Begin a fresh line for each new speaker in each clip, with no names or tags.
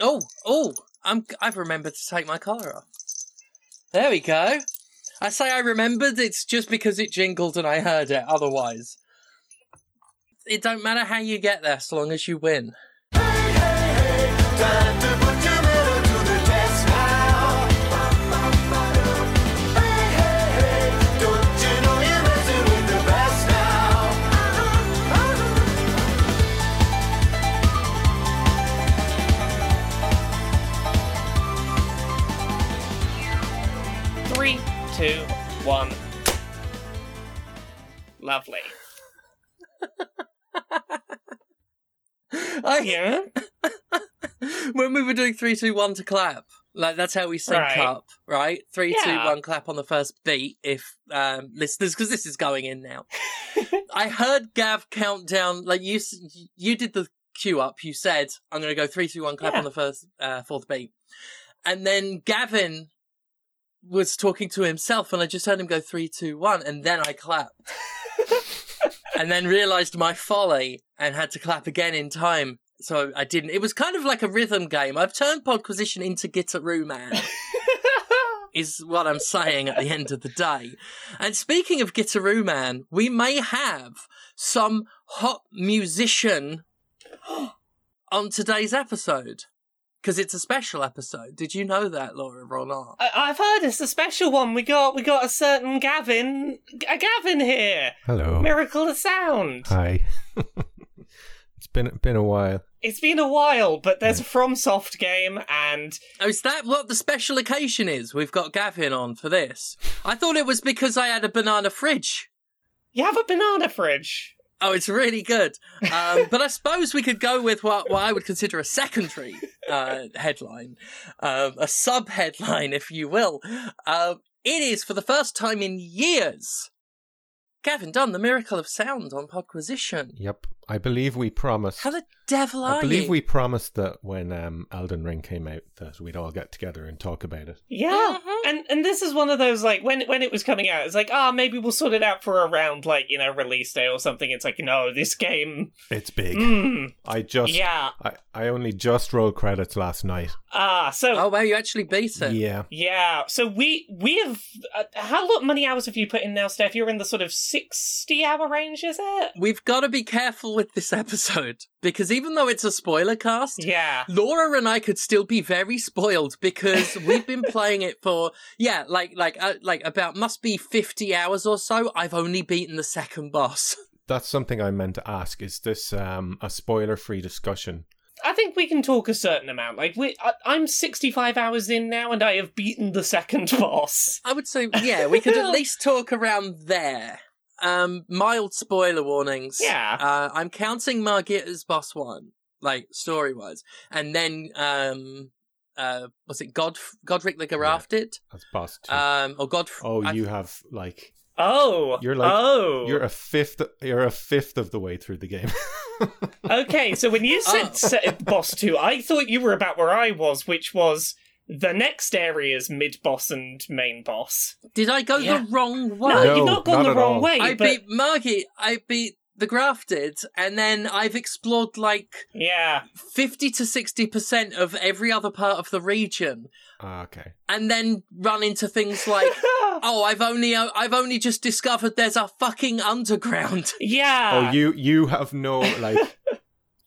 Oh, oh, I'm. I've remembered to take my collar off. There we go. I say I remembered. It's just because it jingled and I heard it. Otherwise, it don't matter how you get there, so long as you win.
Time to put
one. Lovely.
I,
Yeah.
when we were doing three, two, one to clap, like that's how we sync
Right.
up, right? Three, two, one,
Yeah.
clap on the first beat. If um, listeners, because this is going in now. I heard Gav countdown. Like you, you did the cue up. You said, "I'm going to go three, two, one, clap
Yeah.
on the first uh, fourth beat," and then Gavin was talking to himself, and I just heard him go three, two, one, and then I clapped. and then realized my folly and had to clap again in time. So I didn't. It was kind of like a rhythm game. I've turned Podquisition into Gitaroo Man, is what I'm saying at the end of the day. And speaking of Gitaroo Man, we may have some hot musician on today's episode. Because it's a special episode. Did you know that, Laura, or not?
I- I've heard it's a special one. We got we got a certain Gavin, a Gavin here.
Hello.
Miracle of Sound.
Hi. it's been been a while.
It's been a while, but there's a FromSoft game, and
Oh, is that what the special occasion is? We've got Gavin on for this. I thought it was because I had a banana fridge.
you have a banana fridge.
Oh, it's really good. Um, but I suppose we could go with what, what I would consider a secondary uh, headline, um, a sub headline, if you will. Um, it is for the first time in years. Gavin Dunne, the miracle of sound on Podquisition.
Yep. I believe we promised.
How the devil are
I believe
you?
we promised that when um, Elden Ring came out that we'd all get together and talk about it.
Yeah,
Mhm.
and and this is one of those like when when it was coming out, it's like ah maybe we'll sort it out for around like you know release day or something. It's like no, this game,
It's big.
mm,
I just
yeah,
I, I only just rolled credits last night.
ah so
Oh, well, you actually beat it.
Yeah.
Yeah, so we we have uh, how lo- many hours have you put in now, Steph? You're in the sort of sixty hour range, is it?
We've got to be careful with this episode because even though it's a spoiler cast,
Yeah,
Laura and I could still be very spoiled because we've been playing it for yeah, like like uh, like about must be fifty hours or so. I've only beaten the second boss.
That's something I meant to ask. Is this um, a spoiler free discussion?
I think we can talk a certain amount. Like we, I, I'm sixty five hours in now, and I have beaten the second boss.
I would say yeah, we could at least talk around there. Um, mild spoiler warnings.
Yeah.
uh, I'm counting Margita's boss one, like story wise, and then um, uh, was it God Godrick the Grafted?
That's boss two.
Um, or God?
oh,
I-
you have like
Oh,
You're like-
oh,
you're a fifth. You're a fifth of the way through the game.
okay. So when you said
Oh.
boss two, I thought you were about where I was, which was the next area's mid boss and main boss.
Did I go
Yeah.
the wrong way?
No,
No,
you've not gone
not
the wrong
all.
way.
I
but
beat Margit. I beat the Grafted, and then I've explored like
yeah,
fifty to sixty percent of every other part of the region,
Ah, okay.
and then run into things like, oh, I've only I've only just discovered there's a fucking underground.
yeah.
oh, you you have no like.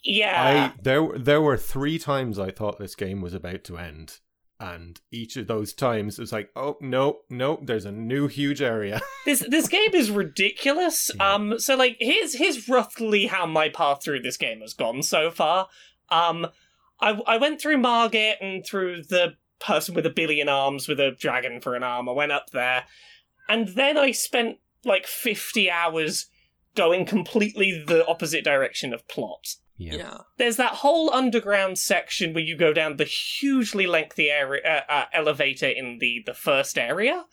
Yeah.
I there there were three times I thought this game was about to end, and each of those times it was like, oh no, no, there's a new huge area.
This this game is ridiculous.
Yeah.
Um so like here's here's roughly how my path through this game has gone so far. Um I I went through Margit and through the person with a billion arms with a dragon for an arm. I went up there. And then I spent like 50 hours going completely the opposite direction of plot.
Yeah.
there's that whole underground section where you go down the hugely lengthy area, uh, uh, elevator in the, the first area.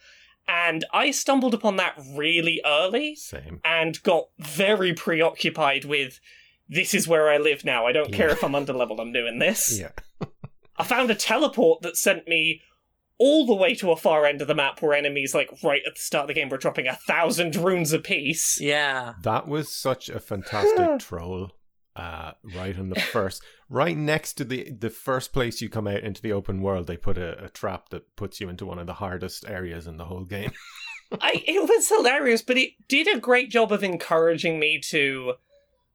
And I stumbled upon that really early
Same.
and got very preoccupied with this is where I live now. I don't care if I'm underleveled, I'm doing this.
Yeah.
I found a teleport that sent me all the way to a far end of the map where enemies, like right at the start of the game, were dropping a thousand runes apiece.
Yeah.
That was such a fantastic troll. Uh, right on the first, right next to the the first place you come out into the open world. They put a, a trap that puts you into one of the hardest areas in the whole game.
I it was hilarious, but it did a great job of encouraging me to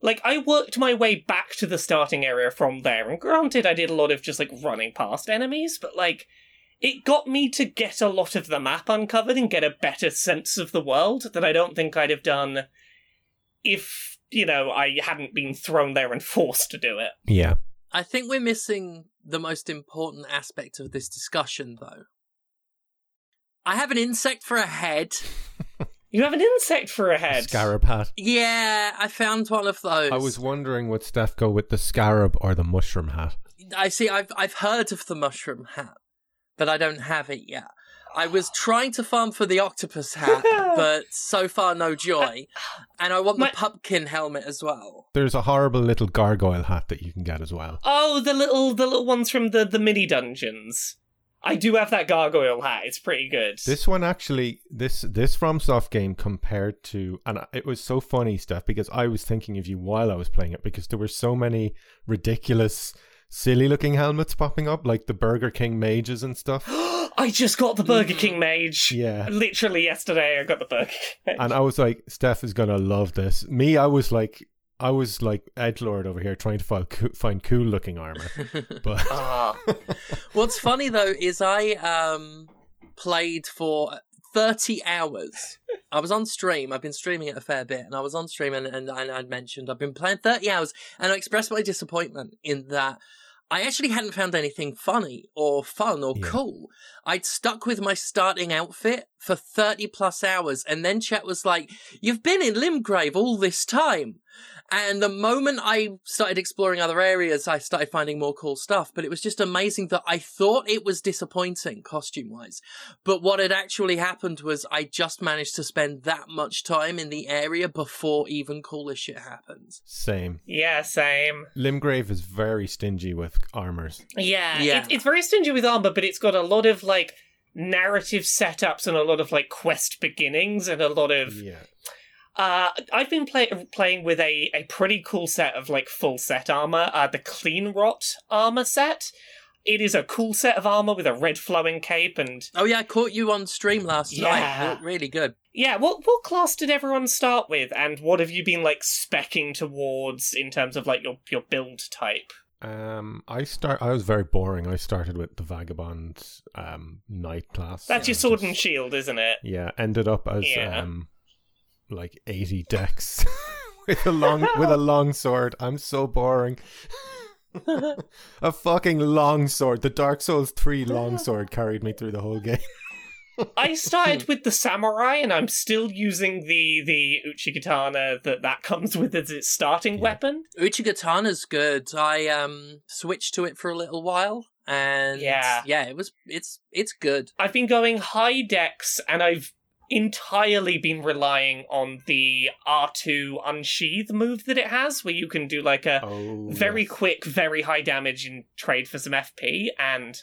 like I worked my way back to the starting area from there. And granted I did a lot of just like running past enemies, but like it got me to get a lot of the map uncovered and get a better sense of the world that I don't think I'd have done if, you know, I hadn't been thrown there and forced to do it.
Yeah,
I think we're missing the most important aspect of this discussion, though. I have an insect for a head.
You have an insect for a head.
scarab hat.
Yeah, I found one of those.
I was wondering would Steph go with the scarab or the mushroom hat.
I see. I've I've heard of the mushroom hat, but I don't have it yet. I was trying to farm for the octopus hat, but so far no joy. And I want the
My-
pumpkin helmet as well.
There's a horrible little gargoyle hat that you can get as well.
Oh, the little the little ones from the the mini dungeons. I do have that gargoyle hat. It's pretty good.
This one actually, this this FromSoft game compared to, and it was so funny, Steph, because I was thinking of you while I was playing it because there were so many ridiculous, silly looking helmets popping up, like the Burger King mages and stuff.
I just got the Burger King mage.
Yeah.
Literally yesterday, I got the Burger King mage.
And I was like, Steph is gonna love this. Me, I was like, I was like edgelord over here trying to find co- find cool looking armor, but
Ah.
What's funny though is I um played for 30 hours. I was on stream. I've been streaming it a fair bit, and I was on stream, and, and, and I'd mentioned I've been playing 30 hours, and I expressed my disappointment in that I actually hadn't found anything funny or fun or
Yeah.
cool. I'd stuck with my starting outfit for 30 plus hours, and then Chet was like, You've been in Limgrave all this time. And the moment I started exploring other areas, I started finding more cool stuff. But it was just amazing that I thought it was disappointing costume wise. But what had actually happened was I just managed to spend that much time in the area before even cooler shit happens.
same.
yeah, same.
Limgrave is very stingy with armors.
Yeah,
Yeah.
It's, it's very stingy with armor, but it's got a lot of like narrative setups and a lot of like quest beginnings and a lot of
Yeah,
Uh, I've been play- playing with a, a pretty cool set of like full set armor, uh, the Cleanrot armor set. It is a cool set of armor with a red flowing cape and
Oh yeah, I caught you on stream last night.
Yeah.
Looked really good.
yeah. What what class did everyone start with, and what have you been like specking towards in terms of like your your build type?
Um, I start. I was very boring. I started with the vagabond um knight class.
That's your sword
just-
and shield, isn't it?
Yeah, ended up as
Yeah.
um like eighty Dex with a long with a long sword. I'm so boring. a fucking long sword. The Dark Souls three long sword carried me through the whole game.
I started with the samurai, and I'm still using the the uchigatana that that comes with as its starting
Yeah.
weapon.
Uchigatana's good. I um switched to it for a little while, and
Yeah.
yeah, it was it's it's good.
I've been going high Dex and I've entirely been relying on the R2 unsheath move that it has, where you can do like a
Oh,
very
yes.
quick, very high damage and trade for some FP. And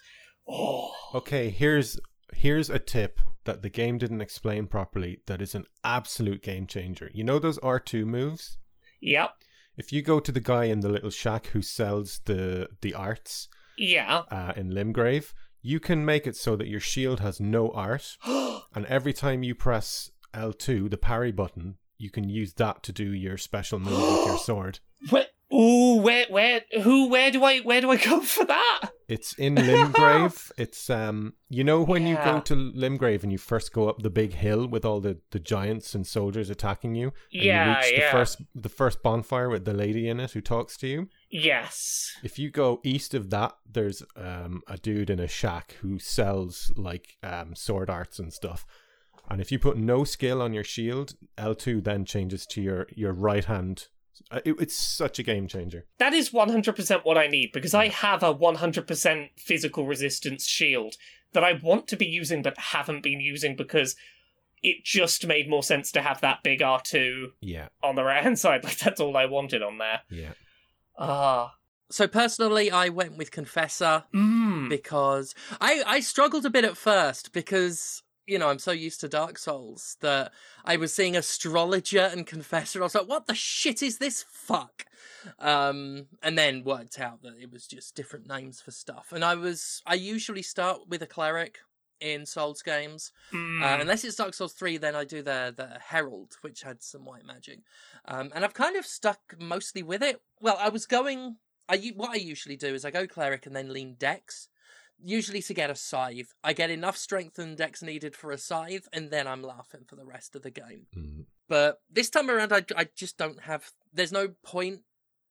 oh,
Okay, here's here's a tip that the game didn't explain properly. That is an absolute game changer. You know those R two moves.
yep,
If you go to the guy in the little shack who sells the the arts
yeah.
uh, in Limgrave, you can make it so that your shield has no art, and every time you press L two, the parry button, you can use that to do your special move with your sword.
Where, ooh, where, where, who, where do I, where do I go for that?
It's in Limgrave. it's um, you know when you go to Limgrave and you first go up the big hill with all the, the giants and soldiers attacking you. And
Yeah,
you reach
yeah.
the first the first bonfire with the lady in it who talks to you.
Yes.
If you go east of that, there's um a dude in a shack who sells like um sword arts and stuff. And if you put no skill on your shield, L two then changes to your your right hand. Uh, It, it's such a game changer.
That is 100% what I need because I have a 100% physical resistance shield that I want to be using but haven't been using because it just made more sense to have that big R2
Yeah,
on the right hand side. Like, that's all I wanted on there.
yeah.
Ah.
So personally, I went with Confessor
Mm.
because I I struggled a bit at first because you know, I'm so used to Dark Souls that I was seeing astrologer and confessor. I was like, what the shit is this fuck? Um, and then worked out that it was just different names for stuff. And I was, I usually start with a cleric in Souls games.
Mm.
Uh, unless it's Dark Souls 3, then I do the, the Herald, which had some white magic. Um, and I've kind of stuck mostly with it. Well, I was going. I, what I usually do is I go cleric and then lean dex, usually to get a scythe. I get enough strength and dex needed for a scythe, and then I'm laughing for the rest of the game.
Mm.
But this time around, I, I just don't have. There's no point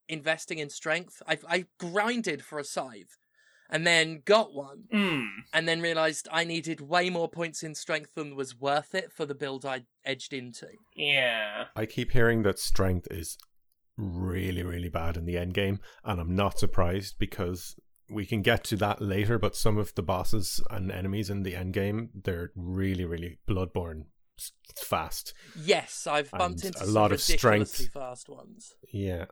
investing in strength. I I grinded for a scythe, and then got one,
Mm.
and then realized I needed way more points in strength than was worth it for the build I edged into.
Yeah.
I keep hearing that strength is really, really bad in the end game, and I'm not surprised because we can get to that later. But some of the bosses and enemies in the end game, they're really, really bloodborne fast.
Yes, I've bumped
And
into
a
some
lot of strength.
fast ones.
Yeah,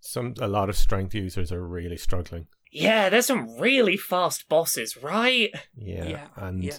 some a lot of strength users are really struggling.
Yeah, there's some really fast bosses, right?
Yeah,
Yeah,
and
yeah.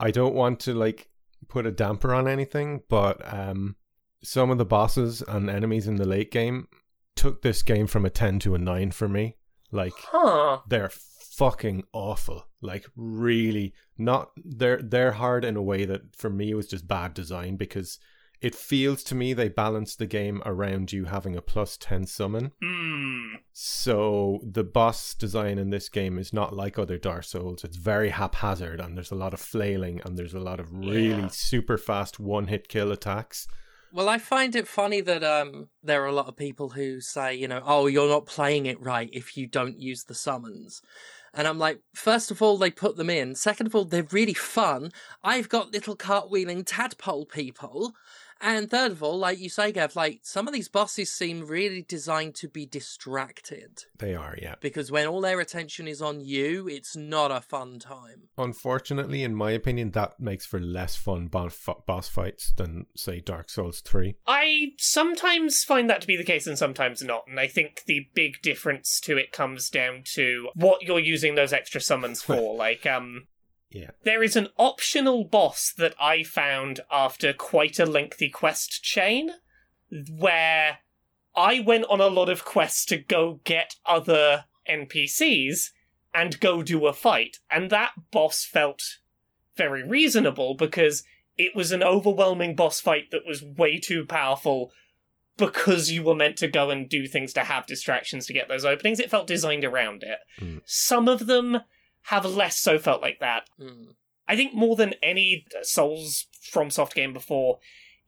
I don't want to like put a damper on anything, but um, some of the bosses and enemies in the late game took this game from a ten to a nine for me. Like
Huh.
they're fucking awful. Like really not they're they're hard in a way that for me was just bad design because it feels to me they balance the game around you having a plus 10 summon.
Hmm.
So the boss design in this game is not like other Dark Souls. It's very haphazard and there's a lot of flailing and there's a lot of really
Yeah.
super fast one hit kill attacks.
Well, I find it funny that um there are a lot of people who say, you know, oh, you're not playing it right if you don't use the summons. And I'm like, first of all, they put them in. Second of all, they're really fun. I've got little cartwheeling tadpole people. And third of all, like you say, Gav, like some of these bosses seem really designed to be distracted.
They are, yeah.
Because when all their attention is on you, it's not a fun time.
Unfortunately, in my opinion, that makes for less fun boss fights than, say, Dark Souls 3.
I sometimes find that to be the case and sometimes not, and I think the big difference to it comes down to what you're using those extra summons for. like, um,
Yeah.
there is an optional boss that I found after quite a lengthy quest chain where I went on a lot of quests to go get other NPCs and go do a fight, and that boss felt very reasonable because it was an overwhelming boss fight that was way too powerful because you were meant to go and do things to have distractions to get those openings. It felt designed around it.
Mm.
Some of them have less so felt like that.
Mm.
I think more than any Souls from soft game before,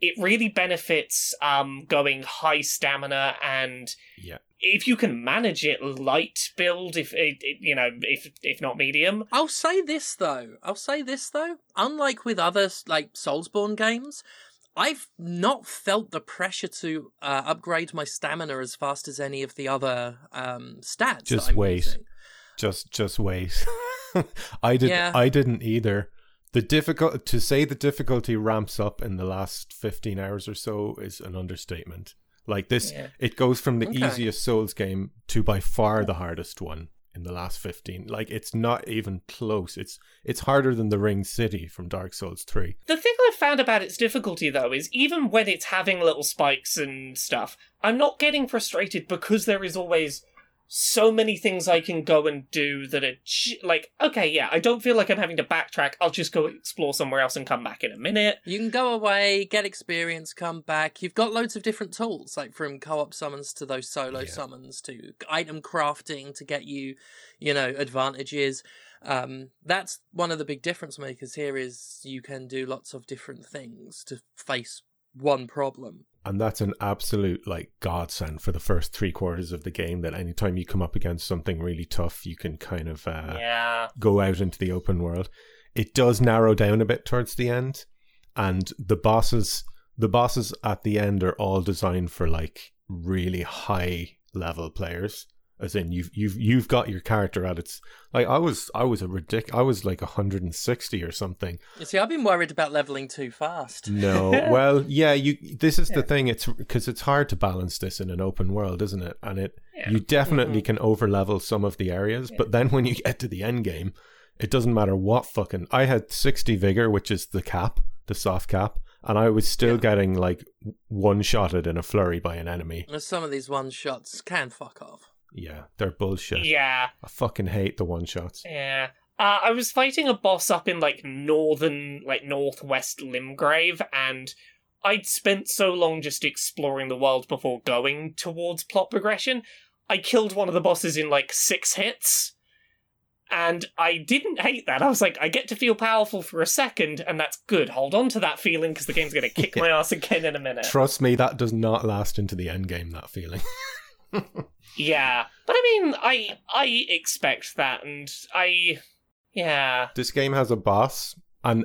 it really benefits um, going high stamina and
Yeah.
if you can manage it, light build. If it, it- you know, if if not medium,
I'll say this though. I'll say this though. Unlike with other like Soulsborne games, I've not felt the pressure to uh, upgrade my stamina as fast as any of the other um, stats.
Just
that I'm
wait.
using.
Just just wait i did
Yeah.
i didn't either the difficult to say the difficulty ramps up in the last 15 hours or so is an understatement like this
Yeah.
it goes from the
Okay.
easiest souls game to by far the hardest one in the last 15 like it's not even close it's it's harder than the ring city from dark souls 3
The thing I've found about its difficulty, though, is even when it's having little spikes and stuff, I'm not getting frustrated because there is always so many things I can go and do that are like, okay, yeah, I don't feel like I'm having to backtrack. I'll just go explore somewhere else and come back in a minute.
You can go away, get experience, come back. You've got loads of different tools, like from co-op summons to those solo
Yeah.
summons to item crafting to get you, you know, advantages. Um, that's one of the big difference makers here is you can do lots of different things to face one problem.
and that's an absolute like godsend for the first three quarters of the game that anytime you come up against something really tough you can kind of uh,
yeah.
go out into the open world. It does narrow down a bit towards the end, and the bosses the bosses at the end are all designed for like really high level players. As in you've you've you've got your character at its like I was I was a ridic I was like 160 or something.
You see, I've been worried about leveling too fast.
No, well, yeah, you this is the thing it's because it's hard to balance this in an open world, isn't it? And it
Yeah.
you definitely mm-hmm. can over level some of the areas, but then when you get to the end game, It doesn't matter what fucking. I had 60 vigor, which is the cap, the soft cap, and I was still
Yeah.
getting like one shotted in a flurry by an enemy.
And Some of these one shots can fuck off.
Yeah, they're bullshit.
Yeah,
I fucking hate the one shots.
yeah. Uh, I was fighting a boss up in like northern, like northwest Limgrave, and I'd spent so long just exploring the world before going towards plot progression. I killed one of the bosses in like six hits. And I didn't hate that. I was like, I get to feel powerful for a second, and that's good. Hold on to that feeling because the game's going to kick my ass again in a minute.
Trust me, that does not last into the end game. That feeling.
Yeah, but I mean, I I expect that, and I, yeah,
this game has a boss, and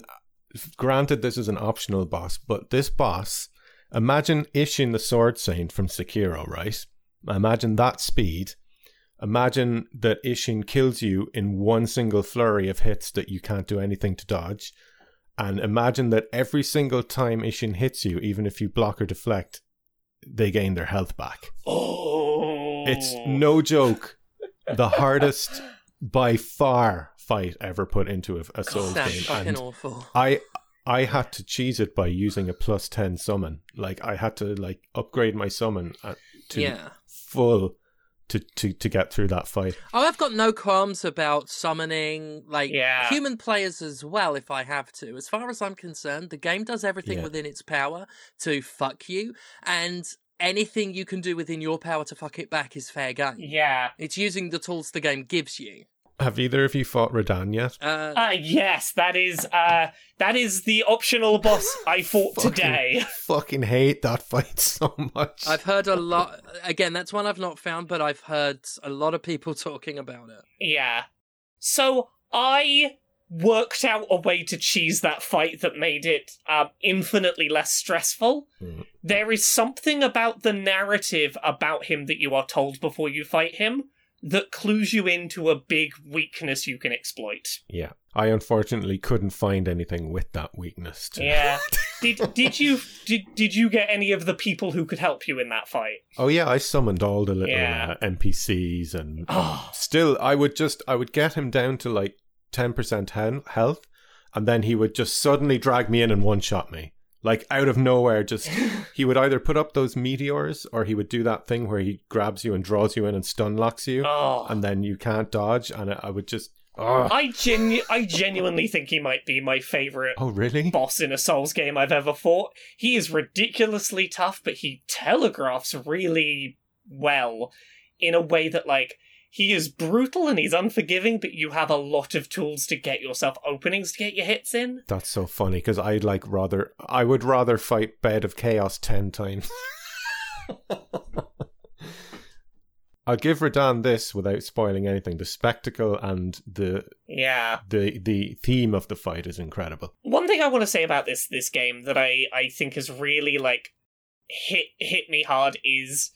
granted, this is an optional boss, but this boss, imagine Isshin the Sword Saint from Sekiro, right? Imagine that speed. Imagine that Isshin kills you in one single flurry of hits that you can't do anything to dodge. And imagine that every single time Isshin hits you, even if you block or deflect, they gain their health back.
oh,
It's no joke. The hardest by far fight ever put into a, a Souls
Sounds
game.
fucking
And
awful.
I I had to cheese it by using a plus 10 summon. Like I had to like upgrade my summon uh, to
Yeah.
full to, to to get through that fight.
Oh, I've got no qualms about summoning like
Yeah.
human players as well if I have to. As far as I'm concerned, the game does everything
Yeah.
within its power to fuck you, and anything you can do within your power to fuck it back is fair game.
yeah.
It's using the tools the game gives you.
Have either of you fought Radahn yet?
Uh,
Uh, yes, that is uh that is the optional boss I fought
Fucking-
today.
Fucking hate that fight so much.
I've heard a lot. Again, that's one I've not found, but I've heard a lot of people talking about it.
Yeah. So I worked out a way to cheese that fight that made it um, infinitely less stressful.
Mm.
There is something about the narrative about him that you are told before you fight him that clues you into a big weakness you can exploit.
Yeah. I unfortunately couldn't find anything with that weakness. To...
Yeah. did did you did did you get any of the people who could help you in that fight?
Oh yeah, I summoned all the little
Yeah.
uh, NPCs and
Oh,
still I would just I would get him down to like 10% hen- health and then he would just suddenly drag me in and one shot me. Like out of nowhere just he would either put up those meteors or he would do that thing where he grabs you and draws you in and stun locks you
oh.
and then you can't dodge and I I would just oh,
I genu- I genuinely think he might be my favorite
oh really?
boss in a Souls game I've ever fought. He is ridiculously tough, but he telegraphs really well in a way that, like, he is brutal and he's unforgiving, but you have a lot of tools to get yourself openings to get your hits in.
That's so funny because I'd like rather I would rather fight Bed of Chaos ten times. I'll give Radahn this without spoiling anything. The spectacle and the
Yeah.
the the theme of the fight is incredible.
One thing I want to say about this this game that I, I think has really like hit hit me hard is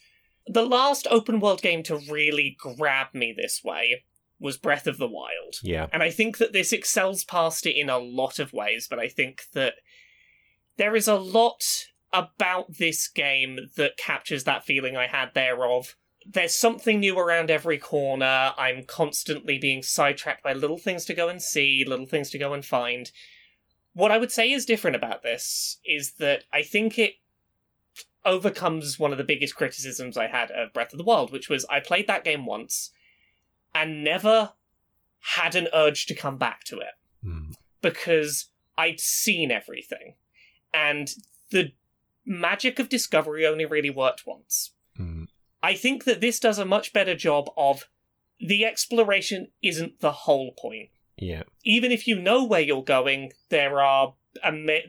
the last open world game to really grab me this way was Breath of the Wild.
Yeah.
And I think that this excels past it in a lot of ways, but I think that there is a lot about this game that captures that feeling I had there of there's something new around every corner. I'm constantly being sidetracked by little things to go and see, little things to go and find. What I would say is different about this is that I think it overcomes one of the biggest criticisms I had of Breath of the Wild, which was I played that game once and never had an urge to come back to it
Mm.
because I'd seen everything. And the magic of discovery only really worked once.
Mm.
I think that this does a much better job of the exploration isn't the whole point.
Yeah.
Even if you know where you're going, there are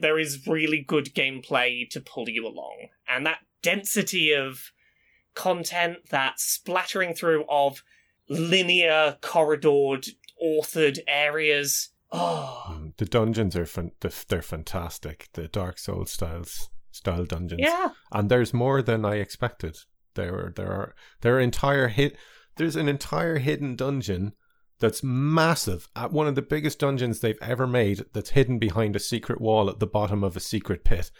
there is really good gameplay to pull you along, and that density of content, that splattering through of linear, corridored, authored areas. Oh,
Mm. The dungeons are the- they're fantastic. The Dark Souls styles style dungeons.
yeah,
and there's more than I expected. There are there are there are entire hit. There's an entire hidden dungeon that's massive at one of the biggest dungeons they've ever made. That's hidden behind a secret wall at the bottom of a secret pit.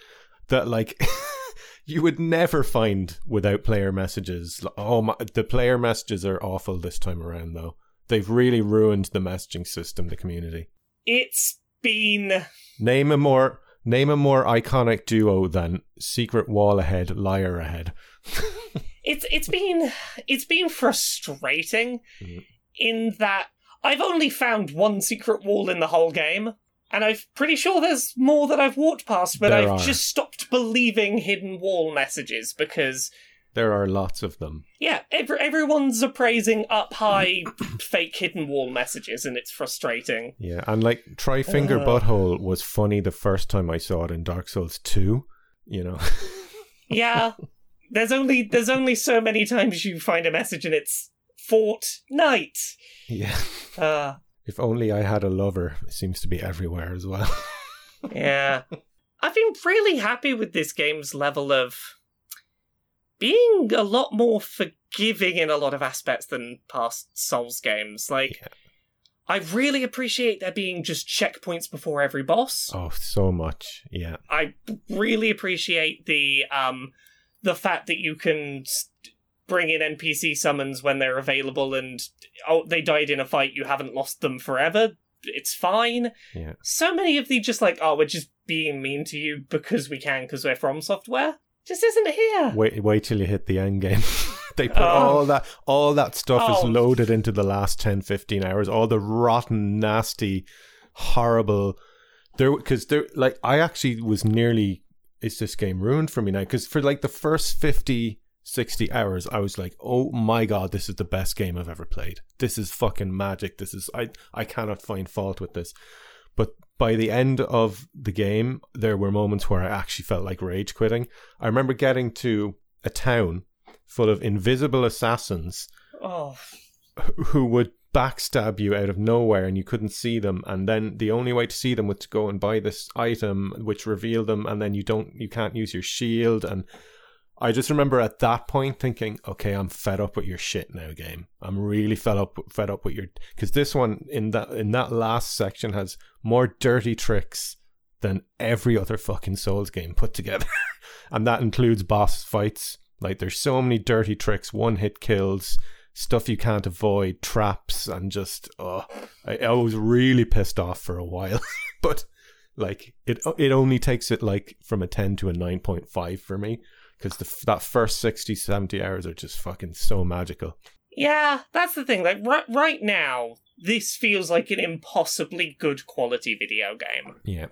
That like you would never find without player messages. Oh my! The player messages are awful this time around though. they've really ruined the messaging system, the community.
It's been
Name a more name a more iconic duo than Secret Wall Ahead, Liar Ahead.
it's it's been it's been frustrating
Mhm.
In that I've only found one secret wall in the whole game, and I'm pretty sure there's more that I've walked past, but
There
I've
are.
just stopped believing hidden wall messages because
There are lots of them.
yeah, every, everyone's appraising up high fake hidden wall messages, and it's frustrating.
Yeah, and like Try Finger
Uh.
Butthole was funny the first time I saw it in Dark Souls 2, you know.
Yeah, there's only there's only so many times you find a message and it's Fortnite.
yeah.
Uh,
If only I had a lover. It seems to be everywhere as well.
Yeah. I've been really happy with this game's level of being a lot more forgiving in a lot of aspects than past Souls games. Like,
Yeah.
I really appreciate there being just checkpoints before every boss.
oh, so much. Yeah.
I really appreciate the um the fact that you can bring in NPC summons when they're available and oh they died in a fight you haven't lost them forever it's fine
Yeah.
so many of the just like oh we're just being mean to you because we can because we're from software just isn't here
Wait wait till you hit the end game. they put
Oh.
all that all that stuff
Oh.
is loaded into the last 10 15 hours. All the rotten nasty horrible there cuz there like I actually was nearly is this game ruined for me now cuz for like the first 50 60 hours I was like, "Oh my god, this is the best game I've ever played. This is fucking magic. This is I I cannot find fault with this." But by the end of the game, there were moments where I actually felt like rage quitting. I remember getting to a town full of invisible assassins
oh
who would backstab you out of nowhere and you couldn't see them and then the only way to see them was to go and buy this item which revealed them and then you don't you can't use your shield and I just remember at that point thinking, okay, I'm fed up with your shit now, game. I'm really fed up, fed up with your because this one in that in that last section has more dirty tricks than every other fucking Souls game put together, and that includes boss fights. Like there's so many dirty tricks, one hit kills, stuff you can't avoid, traps, and just oh, I, I was really pissed off for a while, but like it it only takes it like from a 10 to a 9.5 for me because the that first 60 70 hours are just fucking so magical
yeah that's the thing like right, right now this feels like an impossibly good quality video game
yeah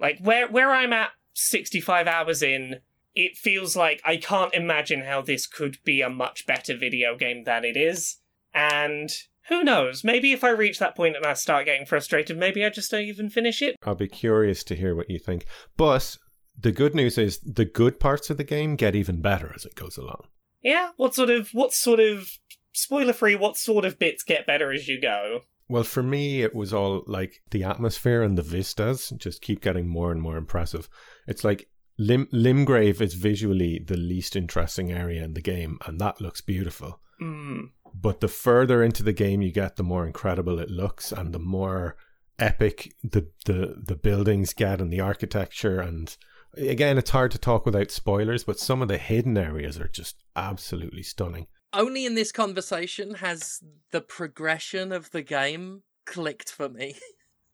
Like where where I'm at 65 hours in, it feels like I can't imagine how this could be a much better video game than it is. And who knows? Maybe if I reach that point and I start getting frustrated, maybe I just don't even finish it.
i'll be curious to hear what you think but the good news is the good parts of the game get even better as it goes along
Yeah, what sort of what sort of spoiler free, what sort of bits get better as you go?
well for me it was all like the atmosphere and the vistas just keep getting more and more impressive it's like Lim- limgrave is visually the least interesting area in the game and that looks beautiful
Hmm.
but the further into the game you get, the more incredible it looks, and the more epic the the the buildings get, and the architecture. And again, it's hard to talk without spoilers, but some of the hidden areas are just absolutely stunning.
Only in this conversation has the progression of the game clicked for me.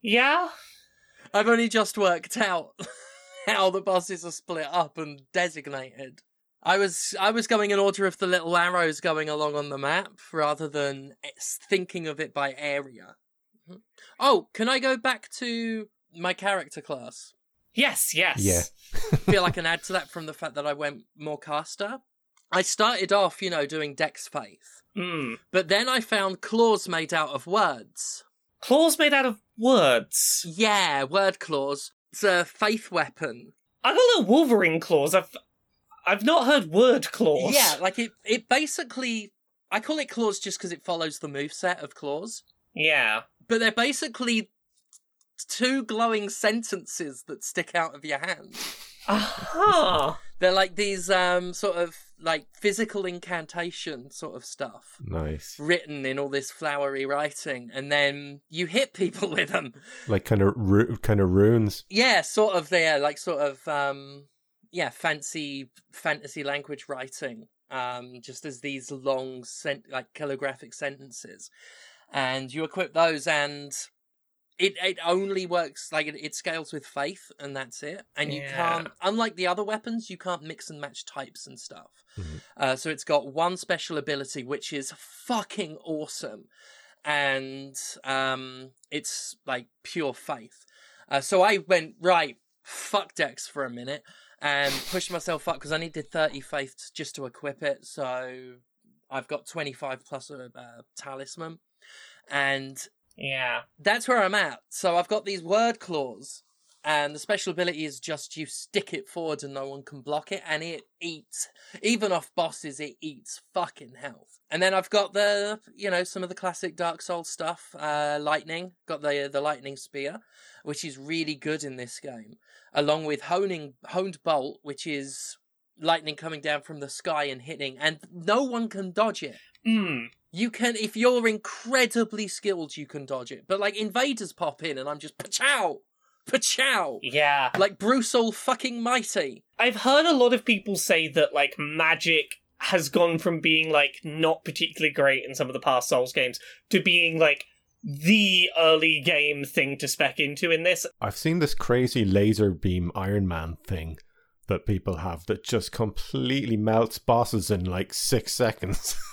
Yeah?
I've only just worked out how the bosses are split up and designated. I was I was going in order of the little arrows going along on the map rather than thinking of it by area. Mhm. Oh, can I go back to my character class?
Yes, yes.
Yeah.
feel like I can add to that from the fact that I went more caster. I started off, you know, doing Dex Faith,
Hmm.
but then I found claws made out of words.
Claws made out of words.
Yeah, word claws. It's a faith weapon.
I got a Wolverine claws. I've I've not heard word claws.
Yeah, like it. It basically, I call it claws just because it follows the moveset of claws.
Yeah.
But they're basically two glowing sentences that stick out of your hand.
Aha.
They're like these um sort of like physical incantation sort of stuff.
Nice,
written in all this flowery writing, and then you hit people with them.
like kind of ru- kind of runes.
Yeah, sort of there, like sort of um, yeah, fancy fantasy language writing. Um, just as these long sent like calligraphic sentences. and you equip those, and it it only works like it, it scales with faith, and that's it. And you
Yeah.
can't, unlike the other weapons, you can't mix and match types and stuff.
Mhm.
Uh, so it's got one special ability, which is fucking awesome, and um, it's like pure faith. Uh, so I went right, fuck Dex for a minute, and pushed myself up because I needed thirty faith just to equip it. So I've got twenty five plus a uh, talisman, and
Yeah.
that's where I'm at. So I've got these word claws, and the special ability is just you stick it forward and no one can block it, and it eats even off bosses. It eats fucking health. And then I've got the you know some of the classic Dark Souls stuff. Uh, lightning got the the lightning spear, which is really good in this game, along with honing honed bolt, which is lightning coming down from the sky and hitting, and no one can dodge it.
Hmm.
You can, if you're incredibly skilled, you can dodge it. But like invaders pop in, and I'm just pachow, pachow,
Yeah.
like Bruce all fucking mighty.
I've heard a lot of people say that like magic has gone from being like not particularly great in some of the past Souls games to being like the early game thing to spec into in this.
I've seen this crazy laser beam Iron Man thing that people have that just completely melts bosses in like six seconds.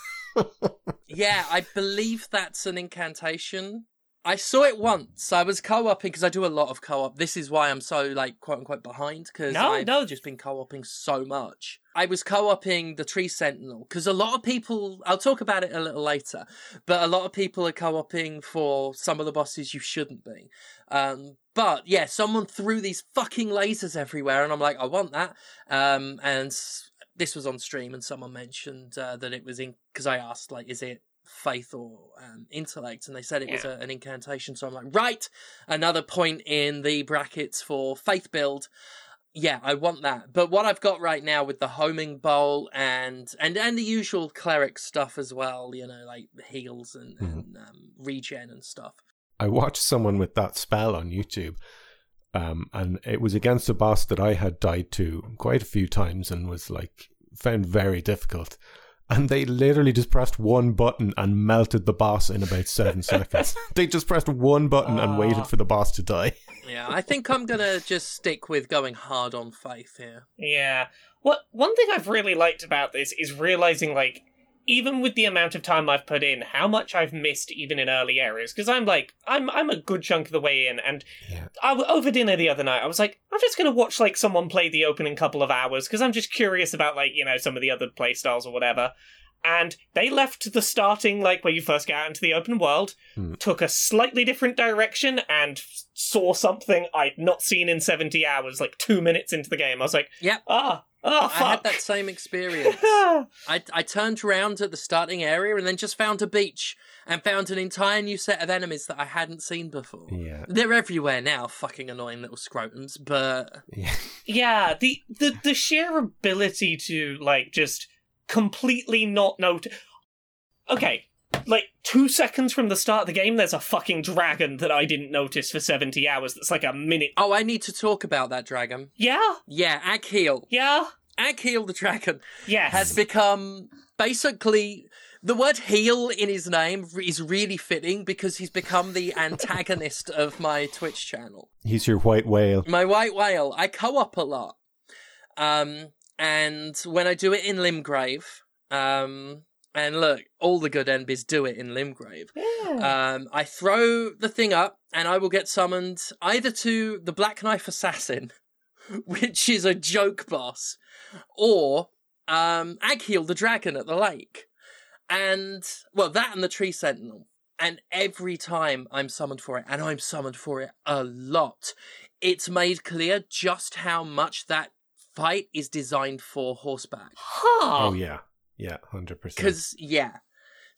Yeah, I believe that's an incantation. I saw it once. I was co-oping because I do a lot of co-op. This is why I'm so like quote unquote behind because
No,
I've
no.
just been co-oping so much. I was co-oping the Tree Sentinel because a lot of people. I'll talk about it a little later, but a lot of people are co-oping for some of the bosses you shouldn't be. Um, but yeah, someone threw these fucking lasers everywhere, and I'm like, I want that. Um, and this was on stream, and someone mentioned uh, that it was in because I asked like, is it faith or um, intellect, and they said it was a, an incantation. So I'm like, right, another point in the brackets for faith build. Yeah, I want that. But what I've got right now with the homing bowl and and and the usual cleric stuff as well, you know, like heals and,
Mhm.
and um, regen and stuff.
I watched someone with that spell on YouTube, um, and it was against a boss that I had died to quite a few times and was like found very difficult. And they literally just pressed one button and melted the boss in about seven seconds. They just pressed one button and
Ah.
waited for the boss to die.
Yeah, I think I'm gonna just stick with going hard on faith here.
Yeah. What one thing I've really liked about this is realizing like even with the amount of time I've put in, how much I've missed even in early areas. Because I'm like, I'm I'm a good chunk of the way in, and
Yeah.
I w- over dinner the other night, I was like, I'm just gonna watch like someone play the opening couple of hours because I'm just curious about like you know some of the other play styles or whatever. And they left the starting like where you first get out into the open world,
Hmm.
took a slightly different direction, and saw something I'd not seen in 70 hours. Like two minutes into the game, I was like,
Yep.
ah, oh fuck.
I had that same experience. I, I turned around at the starting area and then just found a beach and found an entire new set of enemies that I hadn't seen before.
Yeah.
They're everywhere now, fucking annoying little scrotums, but
Yeah.
Yeah, the the the sheer ability to like just completely not notice. Okay, like two seconds from the start of the game, there's a fucking dragon that I didn't notice for seventy hours. That's like a minute.
oh, I need to talk about that dragon.
Yeah,
Yeah, Agheel.
yeah,
Agheel the dragon
yes.
has become basically the word heel in his name is really fitting because he's become the antagonist of my Twitch channel.
He's your white whale.
My white whale. I co-op a lot. Um, and when I do it in Limgrave, um, and look, all the good NBs do it in Limgrave.
Yeah.
Um, I throw the thing up, and I will get summoned either to the Black Knife Assassin, which is a joke boss, or um, Agheel the dragon at the lake. And, well, that and the Tree Sentinel. And every time I'm summoned for it, and I'm summoned for it a lot, it's made clear just how much that fight is designed for horseback.
huh.
Oh yeah. Yeah, hundred percent.
Because yeah,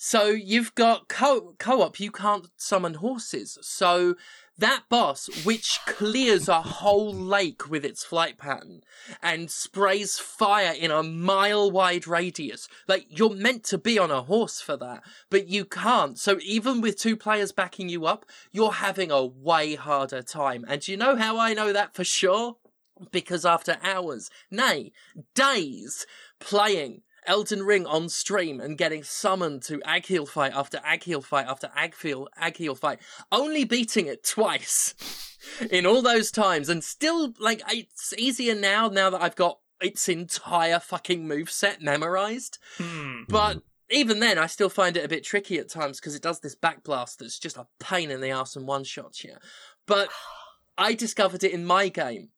so you've got co co-op. You can't summon horses. So that boss, which clears a whole lake with its flight pattern and sprays fire in a mile wide radius, like you're meant to be on a horse for that, but you can't. So even with two players backing you up, you're having a way harder time. And you know how I know that for sure? Because after hours, nay, days playing Elden Ring on stream and getting summoned to Agheel fight after Agheel fight after Agheel Agheel fight, only beating it twice in all those times, and still like it's easier now. Now that I've got its entire fucking move set memorized,
Hmm.
but even then, I still find it a bit tricky at times because it does this backblast that's just a pain in the ass and one shots you. But I discovered it in my game,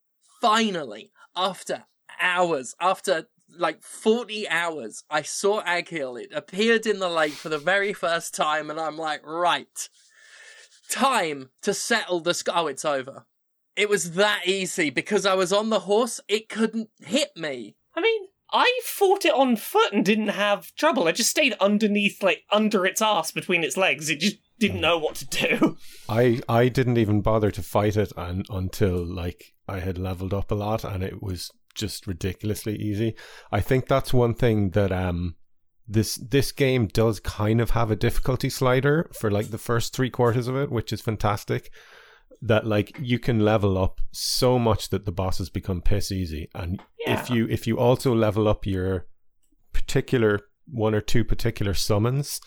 finally, after hours, after like 40 hours, I saw Agheel. It appeared in the lake for the very first time, and I'm like, right, time to settle the sc- Oh, it's over. It was that easy because I was on the horse, it couldn't hit me.
I mean, I fought it on foot and didn't have trouble. I just stayed underneath, like under its ass between its legs. It just didn't know what to do.
I I didn't even bother to fight it and, until like I had leveled up a lot and it was just ridiculously easy. I think that's one thing that um this this game does kind of have a difficulty slider for like the first three quarters of it, which is fantastic. That like you can level up so much that the bosses become piss easy, and if you if you also level up your particular one or two particular summons,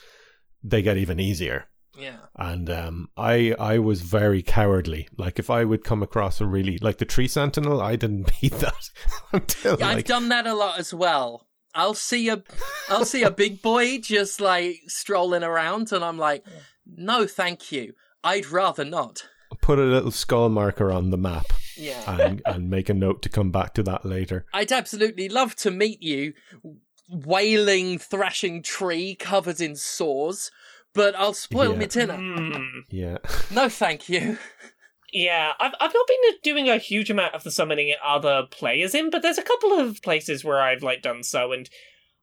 they get even easier
Yeah.
and um, I I was very cowardly. Like if I would come across a really like the tree sentinel, I didn't beat that until
Yeah, I've done that a lot as well. I'll see a, I'll see a big boy just like strolling around, and I'm like, no, thank you. I'd rather not.
put a little skull marker on the map
Yeah,
and and make a note to come back to that later.
I'd absolutely love to meet you, wailing, thrashing tree covered in sores, but I'll spoil
Yeah.
me dinner.
Hmm.
Yeah,
No, thank you.
Yeah, I've I've not been doing a huge amount of the summoning at other players in, but there's a couple of places where I've like done so, and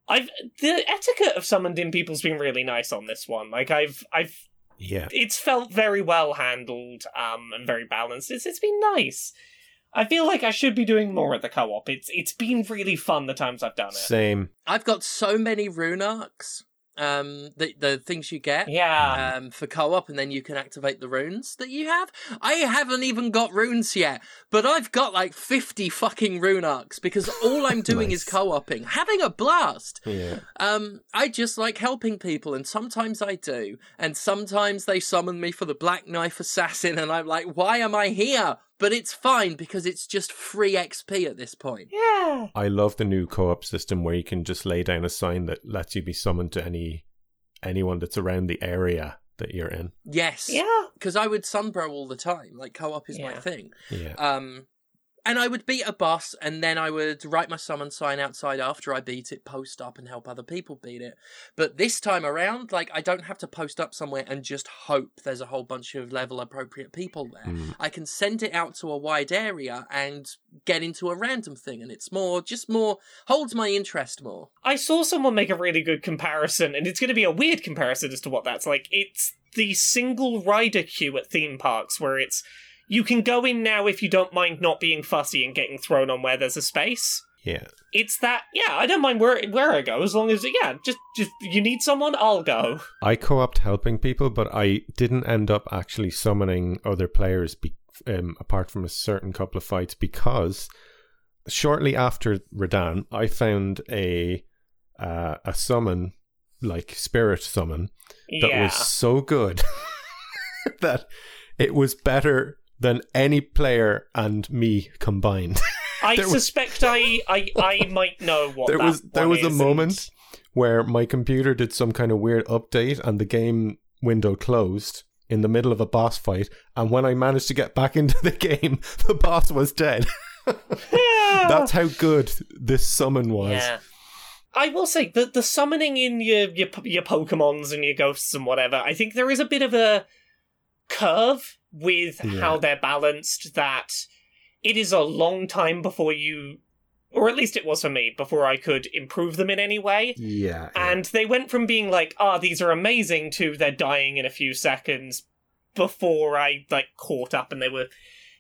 I've the etiquette of summoned in people's been really nice on this one. Like I've I've
yeah.
it's felt very well handled, um, and very balanced. It's it's been nice. I feel like I should be doing more at the co-op. It's it's been really fun the times I've done it.
Same.
I've got so many rune arcs. Um, the the things you get.
Yeah.
um, for co-op, and then you can activate the runes that you have. I haven't even got runes yet, but I've got like fifty fucking rune arcs because all I'm doing is co-oping, having a blast.
Yeah.
Um, I just like helping people, and sometimes I do, and sometimes they summon me for the Black Knife Assassin, and I'm like, why am I here? But it's fine because it's just free XP at this point.
yeah.
I love the new co-op system where you can just lay down a sign that lets you be summoned to any anyone that's around the area that you're in.
Yes,
Yeah.
because I would sunbro all the time. Like co-op is my thing.
Yeah.
Um, and I would beat a boss, and then I would write my summon sign outside after I beat it, post up, and help other people beat it. But this time around, like, I don't have to post up somewhere and just hope there's a whole bunch of level appropriate people there.
Mm.
I can send it out to a wide area and get into a random thing, and it's more, just more, holds my interest more.
I saw someone make a really good comparison, and it's going to be a weird comparison as to what that's like. It's the single rider queue at theme parks where it's you can go in now if you don't mind not being fussy and getting thrown on where there's a space.
Yeah.
It's that yeah, I don't mind where where I go as long as yeah, just just you need someone, I'll go.
I co-opted helping people, but I didn't end up actually summoning other players be- um, apart from a certain couple of fights because shortly after Radahn, I found a uh, a summon like spirit summon that
yeah.
was so good that it was better than any player and me combined.
I
was-
suspect I, I I might know what
there
that
was there was a
is,
moment where my computer did some kind of weird update and the game window closed in the middle of a boss fight and when I managed to get back into the game the boss was dead.
Yeah.
That's how good this summon was.
Yeah. I will say that the summoning in your your your Pokemons and your ghosts and whatever. I think there is a bit of a curve with
Yeah.
how they're balanced. That it is a long time before you, or at least it was for me, before I could improve them in any way.
Yeah.
And they went from being like, "Ah, these are amazing," to they're dying in a few seconds before I like caught up and they were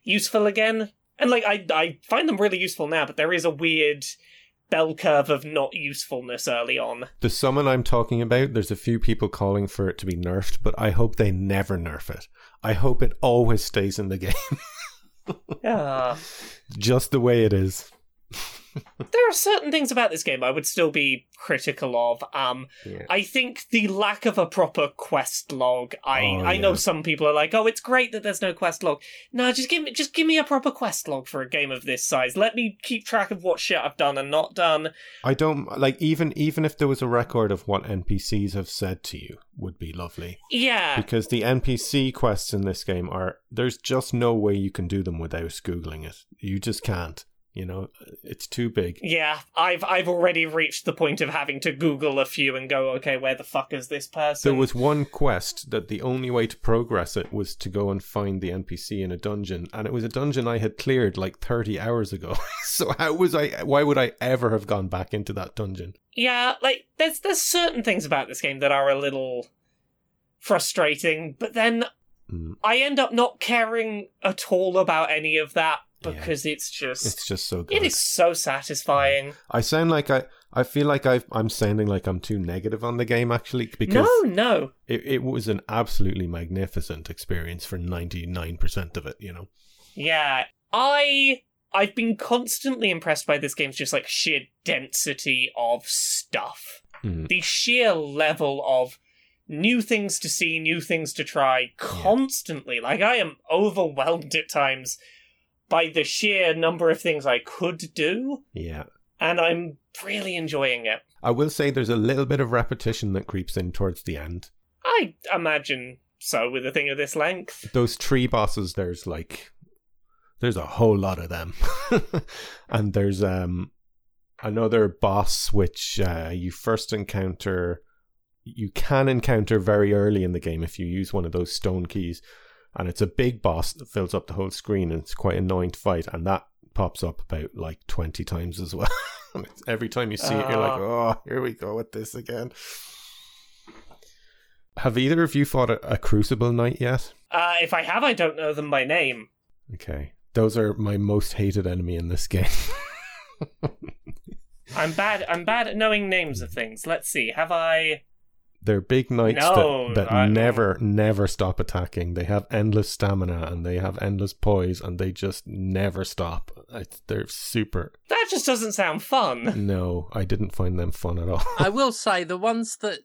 useful again. And like I I find them really useful now, but there is a weird bell curve of not usefulness early on.
the summon I'm talking about, there's a few people calling for it to be nerfed, but I hope they never nerf it. I hope it always stays in the game
Yeah.
just the way it is.
There are certain things about this game I would still be critical of. Um,
Yeah.
I think the lack of a proper quest log. I
Oh,
I know some people are like, "Oh, it's great that there's no quest log." No, just give me just give me a proper quest log for a game of this size. Let me keep track of what shit I've done and not done.
I don't like even even if there was a record of what NPCs have said to you would be lovely
Yeah,
because the NPC quests in this game are there's just no way you can do them without googling it. You just can't. You know, it's too big.
yeah. I've I've already reached the point of having to Google a few and go, okay, where the fuck is this person?
There was one quest that the only way to progress it was to go and find the NPC in a dungeon, and it was a dungeon I had cleared like 30 hours ago. so how was I? Why would I ever have gone back into that dungeon?
Yeah, like there's there's certain things about this game that are a little frustrating, but then
Mm,
I end up not caring at all about any of that
Yeah.
because it's just
It's just so good.
it is so satisfying.
I sound like I. I feel like I, I'm sounding like I'm too negative on the game actually because
No, no.
it, it was an absolutely magnificent experience for 99% of it. You know.
Yeah. I I've been constantly impressed by this game's just like sheer density of stuff.
Mm.
The sheer level of new things to see, new things to try constantly. Like I am overwhelmed at times by the sheer number of things I could do,
Yeah.
and I'm really enjoying it.
I will say there's a little bit of repetition that creeps in towards the end.
I imagine so with a thing of this length.
those tree bosses there's like there's a whole lot of them and there's um another boss which uh, you first encounter you can encounter very early in the game if you use one of those stone keys and it's a big boss that fills up the whole screen and it's quite annoying to fight and that pops up about like 20 times as well every time you see it you're like
Ah.
oh here we go with this again have either of you fought a, a crucible knight yet
Uh, if I have, I don't know them by name.
Okay. Those are my most hated enemy in this game.
I'm bad. I'm bad at knowing names of things. Let's see. Have I?
They're big knights
No,
that, that
I-
never, never stop attacking. They have endless stamina and they have endless poise and they just never stop. It's, they're super.
That just doesn't sound fun.
No, I didn't find them fun at all.
I will say the ones that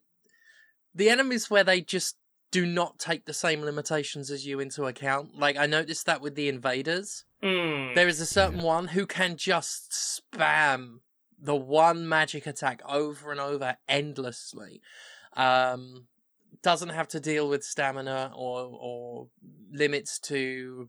the enemies where they just do not take the same limitations as you into account. Like I noticed that with the invaders.
Hmm.
There is a certain one who can just spam the one magic attack over and over endlessly. Um, doesn't have to deal with stamina or or limits to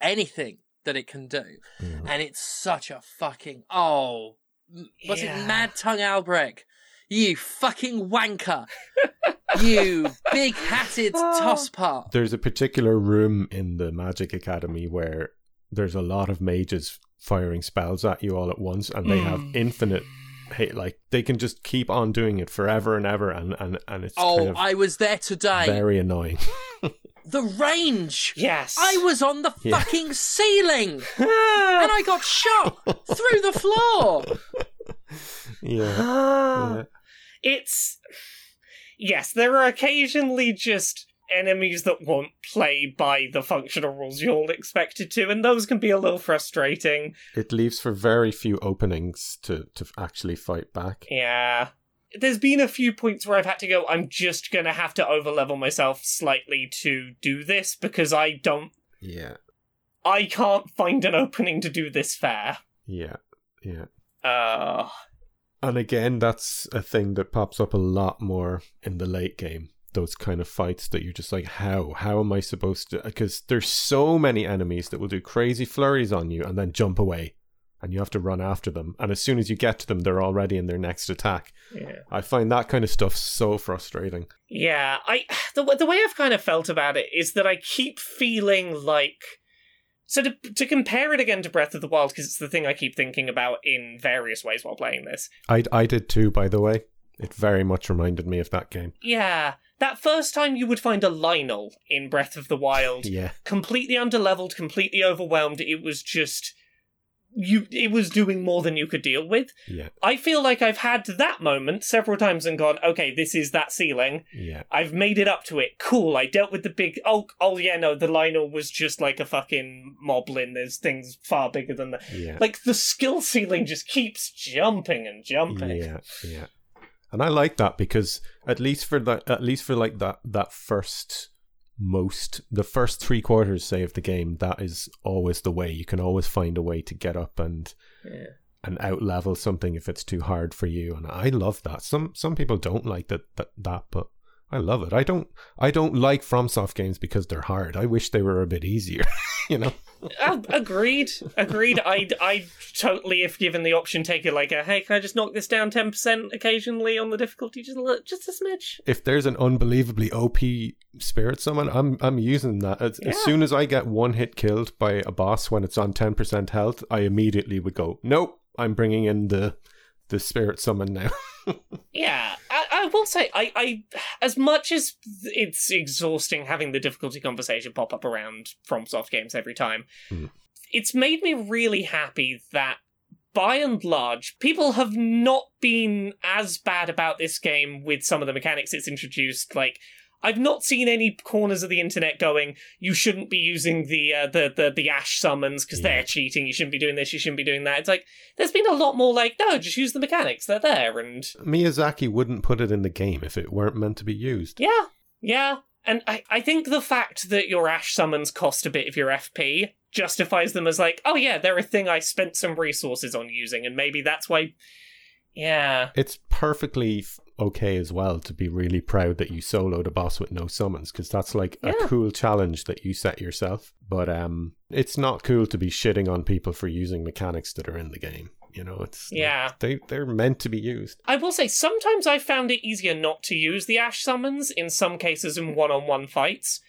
anything that it can do,
Mm.
and it's such a fucking oh, m- was
Yeah.
it Mad Tongue Alberich? You fucking wanker! you big hatted tosspot!
There's a particular room in the Magic Academy where there's a lot of mages firing spells at you all at once and they have
Mm.
infinite hate like they can just keep on doing it forever and ever and and, and it's
Oh,
kind of
I was there today.
very annoying.
The range.
Yes.
I was on the
Yeah.
fucking ceiling and I got shot through the floor.
yeah.
Ah.
yeah.
It's yes, there are occasionally just enemies that won't play by the functional rules you'll expect it to, and those can be a little frustrating.
It leaves for very few openings to, to actually fight back.
Yeah. There's been a few points where I've had to go, I'm just gonna have to overlevel myself slightly to do this because I don't
Yeah.
I can't find an opening to do this fair.
Yeah. Yeah.
Uh
And again, that's a thing that pops up a lot more in the late game. Those kind of fights that you're just like, how? How am I supposed to? Because there's so many enemies that will do crazy flurries on you and then jump away. And you have to run after them. And as soon as you get to them, they're already in their next attack.
yeah.
I find that kind of stuff so frustrating.
Yeah, I the the way I've kind of felt about it is that I keep feeling like so to to compare it again to Breath of the Wild because it's the thing I keep thinking about in various ways while playing this.
I, I did too, by the way. It very much reminded me of that game.
Yeah, that first time you would find a Lynel in Breath of the Wild,
Yeah.
completely underleveled, completely overwhelmed. It was just you it was doing more than you could deal with.
Yeah,
I feel like I've had that moment several times and gone, okay, this is that ceiling.
yeah,
I've made it up to it. Cool. I dealt with the big. Oh, oh yeah, no, the Lynel was just like a fucking moblin. There's things far bigger than that.
yeah.
Like the skill ceiling just keeps jumping and jumping.
Yeah, yeah. And I like that because at least for that, at least for like that that first most the first three quarters say of the game, that is always the way. You can always find a way to get up and
Yeah.
and out level something if it's too hard for you. And I love that. Some some people don't like that that, that but I love it. I don't I don't like FromSoft games because they're hard. I wish they were a bit easier, you know.
Uh, agreed. Agreed. I I totally, if given the option, take it like a hey, can I just knock this down ten percent occasionally on the difficulty, just a little, just a smidge.
if there's an unbelievably OP spirit summon, I'm I'm using that. As, as soon as I get one hit killed by a boss when it's on ten percent health, I immediately would go, nope, I'm bringing in the the spirit summon now.
Yeah, I, I will say, I, I, as much as it's exhausting having the difficulty conversation pop up around FromSoft games every time,
Hmm.
it's made me really happy that, by and large, people have not been as bad about this game with some of the mechanics it's introduced. Like, I've not seen any corners of the internet going, "You shouldn't be using the uh, the, the the Ash summons because
Yeah.
they're cheating. You shouldn't be doing this. You shouldn't be doing that." It's like there's been a lot more like, "No, just use the mechanics. They're there." And
Miyazaki wouldn't put it in the game if it weren't meant to be used.
Yeah, yeah. And I, I think the fact that your Ash summons cost a bit of your FP justifies them as like, oh yeah, they're a thing I spent some resources on using, and maybe that's why. Yeah.
It's perfectly okay as well to be really proud that you soloed a boss with no summons because that's like a cool challenge that you set yourself. But um, it's not cool to be shitting on people for using mechanics that are in the game. You know, it's
Yeah.
they they're meant to be used.
I will say, sometimes I found it easier not to use the Ash summons in some cases in one on one fights,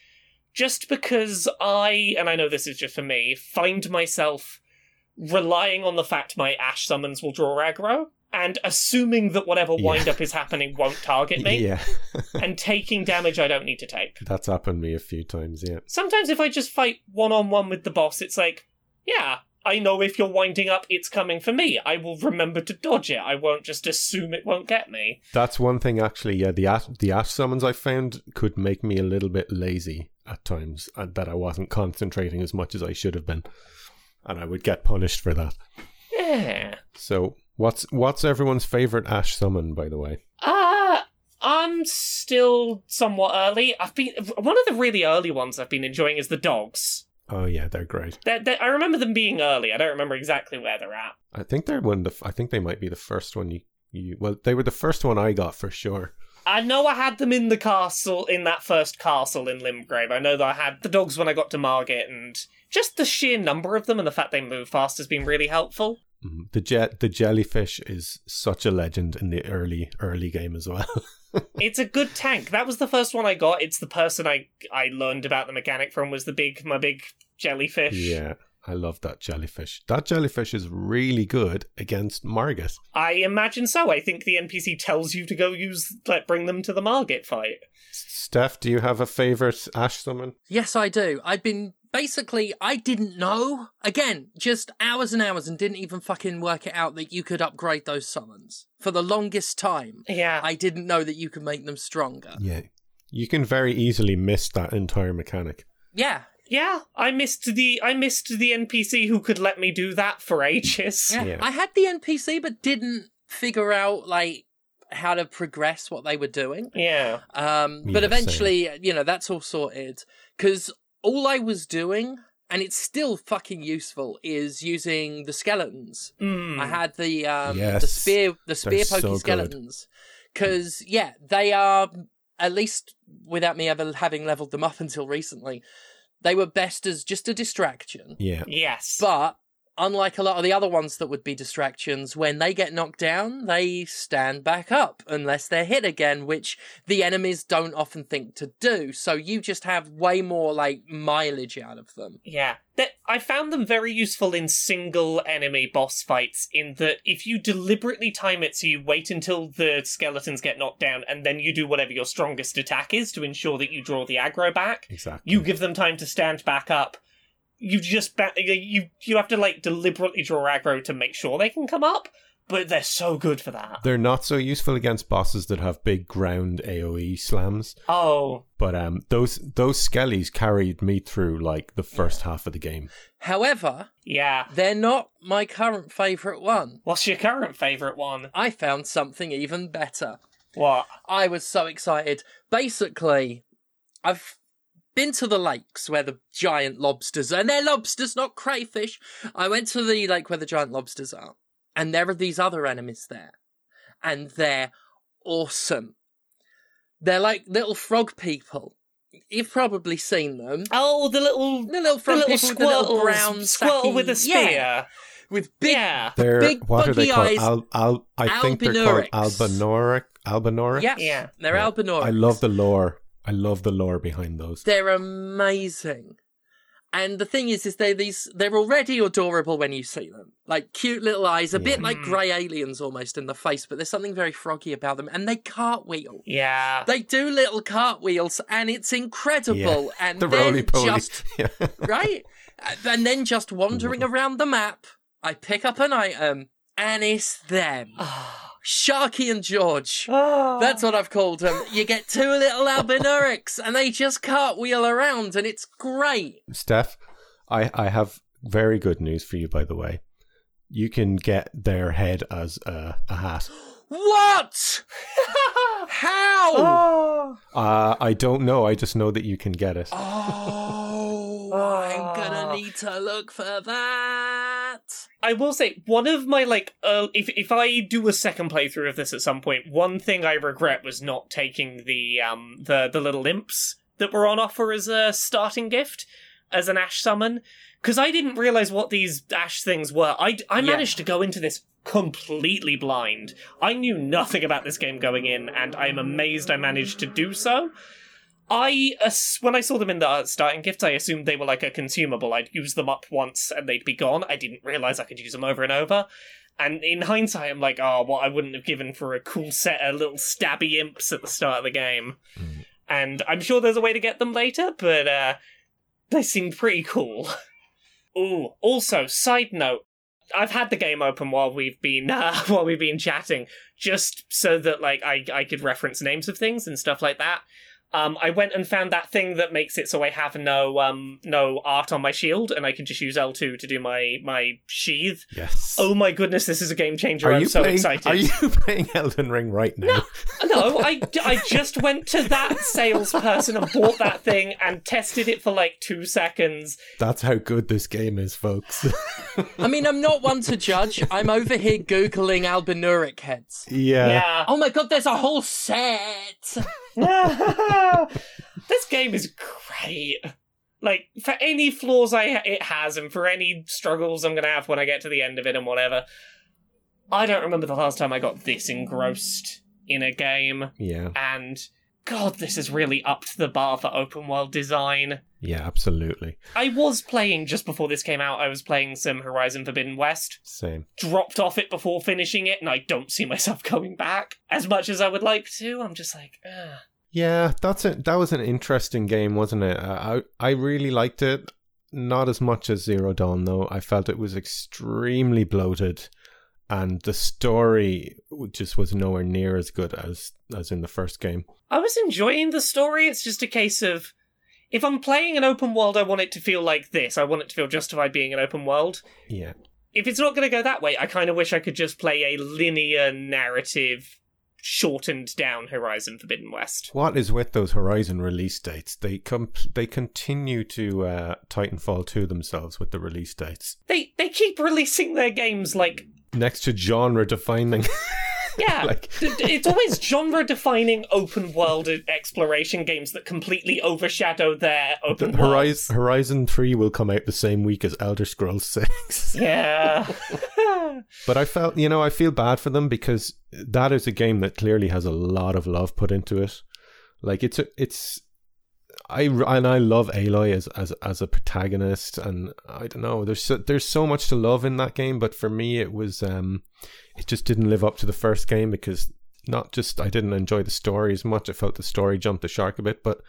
just because I, and I know this is just for me, find myself relying on the fact my Ash summons will draw aggro. And assuming that whatever wind up is happening won't target me,
Yeah,
and taking damage I don't need to take.
that's happened to me a few times. Yeah,
Sometimes if I just fight one on one with the boss, it's like, yeah, I know if you're winding up, it's coming for me. I will remember to dodge it. I won't just assume it won't get me.
that's one thing actually. Yeah, the ash, the ash summons I found could make me a little bit lazy at times, uh, that I wasn't concentrating as much as I should have been, and I would get punished for that.
Yeah.
So, what's what's everyone's favorite ash summon, by the way?
Uh, I'm still somewhat early. I've been one of the really early ones I've been enjoying is the dogs.
Oh yeah, they're great.
They're, they're- I remember them being early. I don't remember exactly where they're at.
I think they're one. Of the, I think they might be the first one you you. Well, they were the first one I got for sure.
I know I had them in the castle, in that first castle in Limgrave. I know that I had the dogs when I got to Margit, and just the sheer number of them and the fact they move fast has been really helpful.
Mhm. The jet, the jellyfish is such a legend in the early early game as well.
It's a good tank. That was the first one I got. It's the person I I learned about the mechanic from was the big my big jellyfish.
yeah, I love that jellyfish. That jellyfish is really good against Margit.
I imagine so. I think the NPC tells you to go use like bring them to the Margit fight.
Steph, do you have a favorite ash summon?
Yes, I do. I've been basically, I didn't know. Again, just hours and hours and didn't even fucking work it out that you could upgrade those summons. For the longest time,
Yeah.
I didn't know that you could make them stronger.
Yeah, you can very easily miss that entire mechanic.
Yeah,
yeah, I missed the I missed the NPC who could let me do that for ages.
yeah.
Yeah.
I had the NPC, but didn't figure out, like, how to progress what they were doing.
Yeah.
Um,
Yeah,
but
same.
eventually, you know, that's all sorted. Because all I was doing, and it's still fucking useful, is using the skeletons.
Mm.
I had the um, the spear the spear
They're
pokey
so
skeletons because yeah, they are at least without me ever having leveled them up until recently. They were best as just a distraction,
Yeah,
Yes.
but unlike a lot of the other ones that would be distractions, when they get knocked down, they stand back up unless they're hit again, which the enemies don't often think to do. So you just have way more like mileage out of them.
Yeah. I found them very useful in single enemy boss fights in that if you deliberately time it so you wait until the skeletons get knocked down and then you do whatever your strongest attack is to ensure that you draw the aggro back,
exactly.
you give them time to stand back up. You just ba- you you have to like deliberately draw aggro to make sure they can come up, but they're so good for that.
They're not so useful against bosses that have big ground AoE slams.
Oh,
But um, those those skellies carried me through like the first half of the game.
However,
yeah.
they're not my current favourite one.
What's your current favorite one?
I found something even better.
What?
I was so excited. Basically, I've been to the lakes where the giant lobsters are, and they're lobsters, not crayfish. I went to the lake where the giant lobsters are, and there are these other enemies there, and they're awesome. They're like little frog people. You've probably seen them.
Oh, the little
The little
the
frog
little
people with the little
squirtles,
brown
squirtle
sacky-
with a spear.
Yeah, with big
yeah.
They're
Big
what are they
buggy
called?
eyes.
Al, al, I think they're called
Albinaurics.
albinauric. Albinauric.
Yeah,
Yeah.
they're
Yeah.
albinaurics.
I love the lore. I love the lore behind those.
They're amazing. And the thing is, is they these they're already adorable when you see them, like cute little eyes, a bit like
Mm.
grey aliens almost in the face, but there's something very froggy about them, and they cartwheel.
Yeah.
They do little cartwheels, and it's incredible. And
The
then
roly poly.
just
Yeah.
right, and then just wandering around the map, I pick up an item, and it's them, Sharky and George. Ah. That's what I've called them. You get two little albinaurics, and they just cartwheel around, and it's great.
Steph, I, I have very good news for you, by the way. You can get their head as a, a hat.
What? How?
Oh.
Uh, I don't know. I just know that you can get it.
Oh, I'm gonna need to look for that.
I will say one of my like uh, if if I do a second playthrough of this at some point, one thing I regret was not taking the um the the little imps that were on offer as a starting gift as an ash summon because I didn't realize what these ash things were. I I
Yeah.
managed to go into this completely blind. I knew nothing about this game going in, and I'm amazed I managed to do so. I when I saw them in the starting gifts, I assumed they were like a consumable. I'd use them up once and they'd be gone. I didn't realize I could use them over and over. And in hindsight, I'm like, oh, what I wouldn't have given for a cool set of little stabby imps at the start of the game.
Mm.
And I'm sure there's a way to get them later, but uh, they seem pretty cool. Ooh, also, side note, I've had the game open while we've been uh, while we've been chatting, just so that like I I could reference names of things and stuff like that. Um, I went and found that thing that makes it so I have no um no art on my shield, and I can just use L two to do my my sheath.
Yes.
Oh my goodness, this is a game changer!
are
I'm
you
so
playing?
excited.
Are you playing Elden Ring right now?
No, I, I just went to that salesperson and bought that thing and tested it for like two seconds.
That's how good this game is, folks.
I mean, I'm not one to judge. I'm over here googling albinauric heads.
yeah.
Yeah.
Oh my god, there's a whole set.
this game is great. Like for any flaws I it has, and for any struggles I'm gonna have when I get to the end of it and whatever. I don't remember the last time I got this engrossed in a game,
Yeah.
and God, this is really upped the bar for open world design.
Yeah, absolutely.
I was playing just before this came out. I was playing some Horizon Forbidden West.
Same.
Dropped off it before finishing it, and I don't see myself going back as much as I would like to. I'm just like, Ugh.
Yeah, that's it. That was an interesting game, wasn't it? Uh, I I really liked it. Not as much as Zero Dawn, though. I felt it was extremely bloated, and the story just was nowhere near as good as as in the first game.
I was enjoying the story. It's just a case of if I'm playing an open world, I want it to feel like this. I want it to feel justified being an open world.
Yeah,
If it's not going to go that way, I kind of wish I could just play a linear narrative, shortened down Horizon Forbidden West.
what is with those Horizon release dates? They com- they continue to uh, Titanfall to themselves with the release dates
They they keep releasing their games like
next to genre defining.
yeah,
Like-
it's always genre defining open world exploration games that completely overshadow their open worlds.
Horizon Horizon Three will come out the same week as Elder Scrolls Six.
Yeah.
But I felt, you know, I feel bad for them because that is a game that clearly has a lot of love put into it. Like it's a, it's, I and I love Aloy as as as a protagonist, and I don't know. There's so, there's so much to love in that game, but for me, it was um, it just didn't live up to the first game because not just I didn't enjoy the story as much. I felt the story jumped the shark a bit, but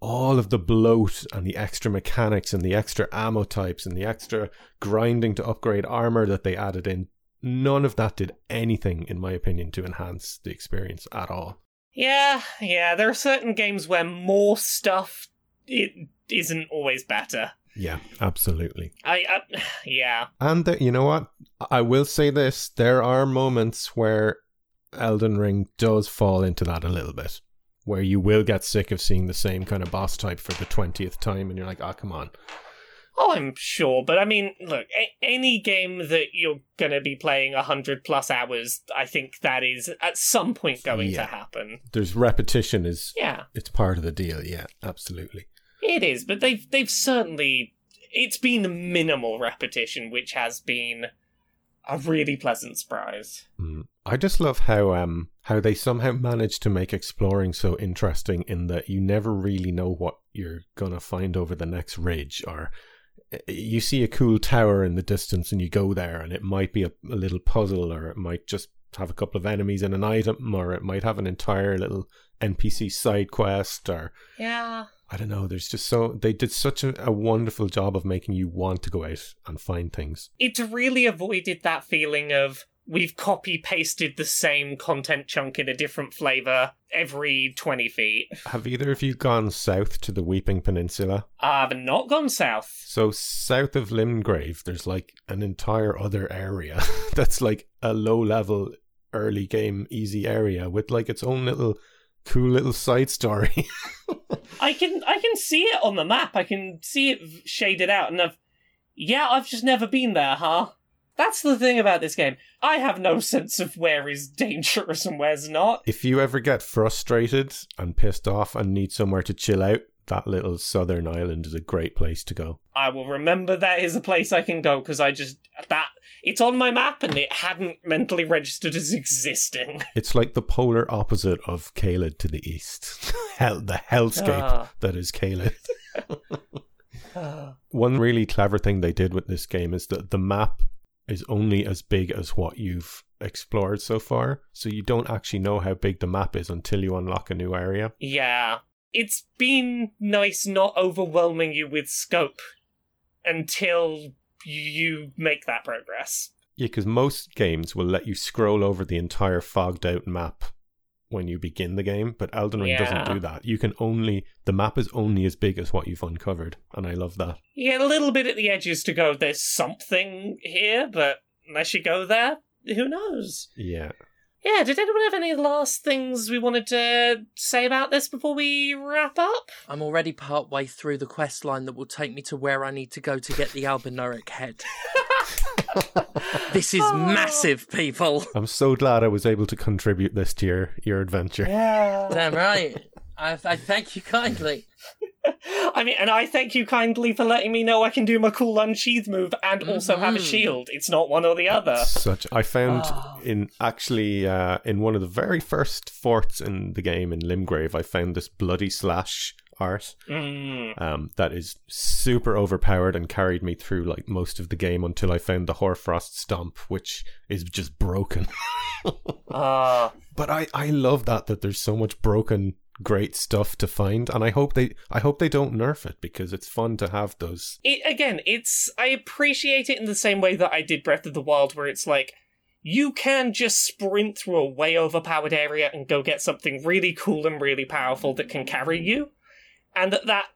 all of the bloat and the extra mechanics and the extra ammo types and the extra grinding to upgrade armor that they added in, none of that did anything, in my opinion, to enhance the experience at all.
Yeah, yeah, there are certain games where more stuff it isn't always better.
Yeah, absolutely.
I, uh, yeah.
And the, you know what? I will say this: there are moments where Elden Ring does fall into that a little bit, where you will get sick of seeing the same kind of boss type for the twentieth time, and you're like, "Ah, come on."
Oh, I'm sure, but I mean, look, a- any game that you're gonna be playing a hundred plus hours, I think that is at some point going
Yeah.
to happen.
There's repetition is
Yeah,
it's part of the deal. Yeah, absolutely.
it is, but they've they've certainly it's been minimal repetition, which has been a really pleasant surprise.
Mm. I just love how um how they somehow managed to make exploring so interesting in that you never really know what you're gonna find over the next ridge or you see a cool tower in the distance and you go there and it might be a, a little puzzle or it might just have a couple of enemies and an item or it might have an entire little NPC side quest or
Yeah,
I don't know there's just so they did such a, a wonderful job of making you want to go out and find things.
It's really avoided that feeling of we've copy pasted the same content chunk in a different flavor every 20 feet.
have either of you gone south to the Weeping Peninsula
I've not gone south.
So south of Limgrave, there's like an entire other area that's like a low level early game easy area with like its own little cool little side story.
I can I can see it on the map. I can see it shaded out, and I've yeah, I've just never been there, huh? That's the thing about this game. I have no sense of where is dangerous and where's not.
if you ever get frustrated and pissed off and need somewhere to chill out, that little southern island is a great place to go.
I will remember that is a place I can go because I just that it's on my map and it hadn't mentally registered as existing.
It's like the polar opposite of Caelid to the east. Hell, the hellscape
Ah.
that is Caelid. One really clever thing they did with this game is that the map is only as big as what you've explored so far. So you don't actually know how big the map is until you unlock a new area.
yeah, it's been nice not overwhelming you with scope until you make that progress.
Yeah, because most games will let you scroll over the entire fogged out map when you begin the game, but Elden Ring
Yeah.
doesn't do that. You can only the map is only as big as what you've uncovered, and I love that.
You get a little bit at the edges to go, there's something here, but unless you go there, who knows?
Yeah.
Yeah, did anyone have any last things we wanted to say about this before we wrap up?
I'm already part way through the quest line that will take me to where I need to go to get the Albinauric head. this is massive, people.
I'm so glad I was able to contribute this to your, your adventure.
Yeah.
Damn right. I, I thank you kindly.
I mean, and I thank you kindly for letting me know I can do my cool unsheath move and also have a
Mhm.
shield. It's not one or the other.
Such I found
Oh.
in actually uh, in one of the very first forts in the game in Limgrave, I found this bloody slash art
Mm.
um, that is super overpowered and carried me through like most of the game until I found the Hoarfrost stomp, which is just broken.
Ah.
but I I love that that there's so much broken great stuff to find and I hope they I hope they don't nerf it because it's fun to have those
it, again, it's I appreciate it in the same way that I did Breath of the Wild, where it's like you can just sprint through a way overpowered area and go get something really cool and really powerful that can carry you, and that that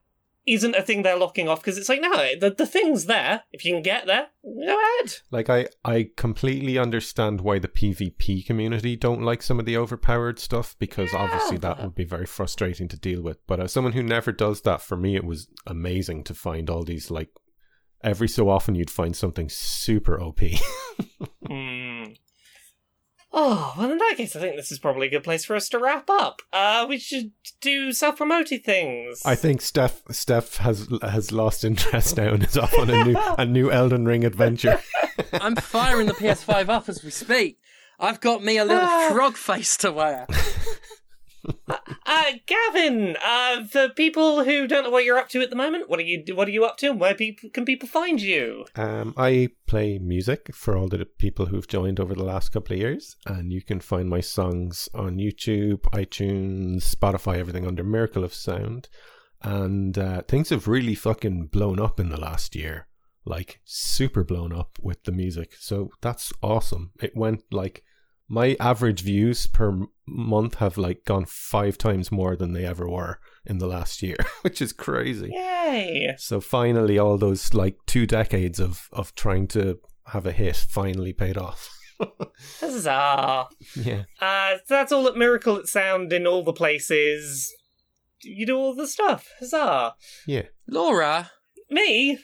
isn't a thing they're locking off because it's like no, the the thing's there. If you can get there, go ahead.
Like I, I completely understand why the PvP community don't like some of the overpowered stuff because obviously that would be very frustrating to deal with. But as someone who never does that, for me it was amazing to find all these like every so often you'd find something super OP.
Hmm. Oh, well, in that case, I think this is probably a good place for us to wrap up. Uh, we should do self-promoting things.
I think Steph Steph has has lost interest now and is off on a new a new Elden Ring adventure.
I'm firing the PS5 up as we speak. I've got me a little
Ah.
frog face to wear.
Uh, Gavin, uh, for people who don't know what you're up to at the moment, what are you what are you up to, and where can people find you?
Um, I play music for all the people who've joined over the last couple of years, and you can find my songs on YouTube, iTunes, Spotify, everything under Miracle of Sound. and uh, things have really fucking blown up in the last year. Like super blown up with the music. So that's awesome. It went like my average views per month have like gone five times more than they ever were in the last year, which is crazy.
Yay!
So finally, all those like two decades of of trying to have a hit finally paid off.
Huzzah!
yeah.
Uh, so that's all at Miracle of Sound in all the places. You do all the stuff. Huzzah!
Yeah.
Laura,
Me?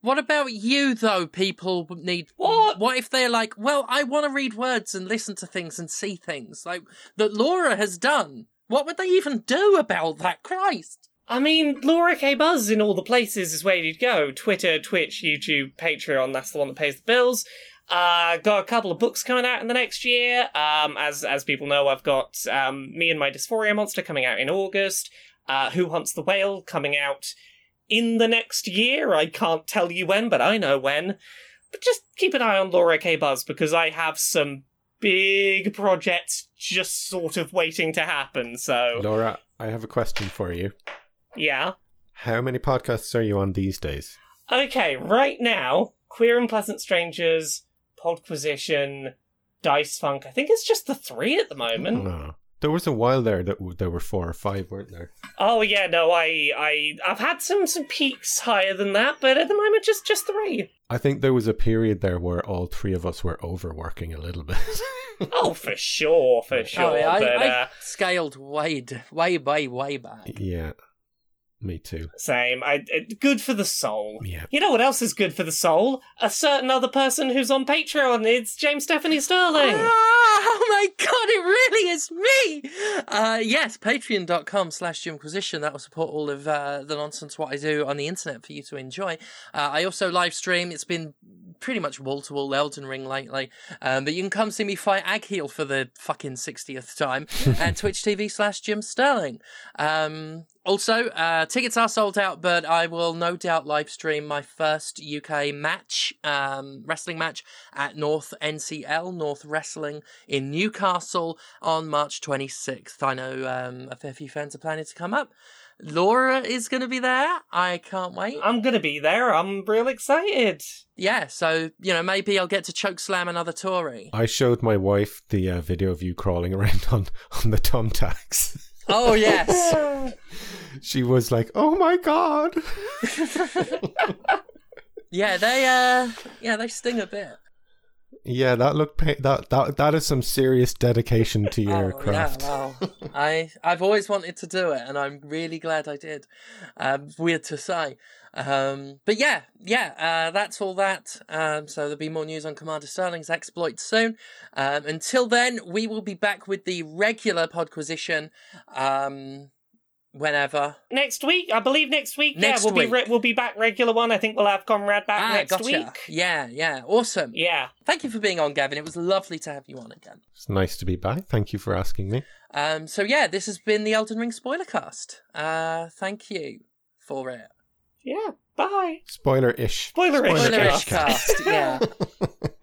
What about you though? People need
What?
What if they're like, well, I want to read words and listen to things and see things like that Laura has done. What would they even do about that? Christ.
I mean, Laura K. Buzz in all the places is where you'd go. Twitter, Twitch, YouTube, Patreon, that's the one that pays the bills. Uh, got a couple of books coming out in the next year. Um, as as people know, I've got um, Me and My Dysphoria Monster coming out in August. Uh, Who Hunts the Whale coming out in the next year. I can't tell you when, but I know when. But just keep an eye on Laura K. Buzz because I have some big projects just sort of waiting to happen. So,
Laura, I have a question for you.
yeah.
How many podcasts are you on these days?
Okay, right now, Queer and Pleasant Strangers, Podquisition, Dice Funk. I think it's just the three at the moment.
No. There was a while there that w- there were four or five, weren't there?
Oh yeah, no, I, I, I've had some some peaks higher than that, but at the moment, just just three.
I think there was a period there where all three of us were overworking a little bit.
Oh, for sure, for sure.
Oh, yeah, I,
but
I
uh,
scaled way, way, way, way back.
yeah. Me too.
same. I it, good for the soul.
Yeah.
You know what else is good for the soul? A certain other person who's on Patreon. It's James Stephanie Sterling.
Ah, oh my god, it really is me! Uh, yes, patreon.com slash Jimquisition. That will support all of uh, the nonsense what I do on the internet for you to enjoy. Uh, I also live stream. It's been pretty much wall to wall Elden Ring lately. Um, but you can come see me fight Agheel for the fucking 60th time at Twitch TV slash Jim Sterling. Um, also, uh, tickets are sold out, but I will no doubt live stream my first UK match, um, wrestling match at North NCL, North Wrestling in Newcastle on March 26th. I know um, a fair few fans are planning to come up. Laura is going to be there. I can't wait.
I'm gonna be there. I'm real excited.
Yeah, so, you know, maybe I'll get to choke slam another Tory.
I showed my wife the uh, video of you crawling around on, on the thumbtacks.
Oh, yes.
she was like, "Oh my god!"
yeah, they, uh, yeah, they sting a bit.
Yeah, that looked pa- that that that is some serious dedication to your
Oh,
craft.
Yeah, well, I I've always wanted to do it, and I'm really glad I did. Um, weird to say, um, but yeah, yeah, uh, that's all that. Um, so there'll be more news on Commander Sterling's exploits soon. Um, until then, we will be back with the regular Podquisition. Um, whenever.
Next week, I believe next week.
Next
yeah, we'll
week.
be re- we'll be back regular one. I think we'll have Conrad back
Ah,
next
gotcha.
week.
Yeah, yeah, awesome.
Yeah.
Thank you for being on, Gavin. It was lovely to have you on again.
It's nice to be back. Thank you for asking me.
Um, so yeah, this has been the Elden Ring spoiler cast. Uh, thank you for it.
Yeah. Bye.
Spoiler ish.
Spoiler-ish.
Spoiler
cast.
cast, yeah.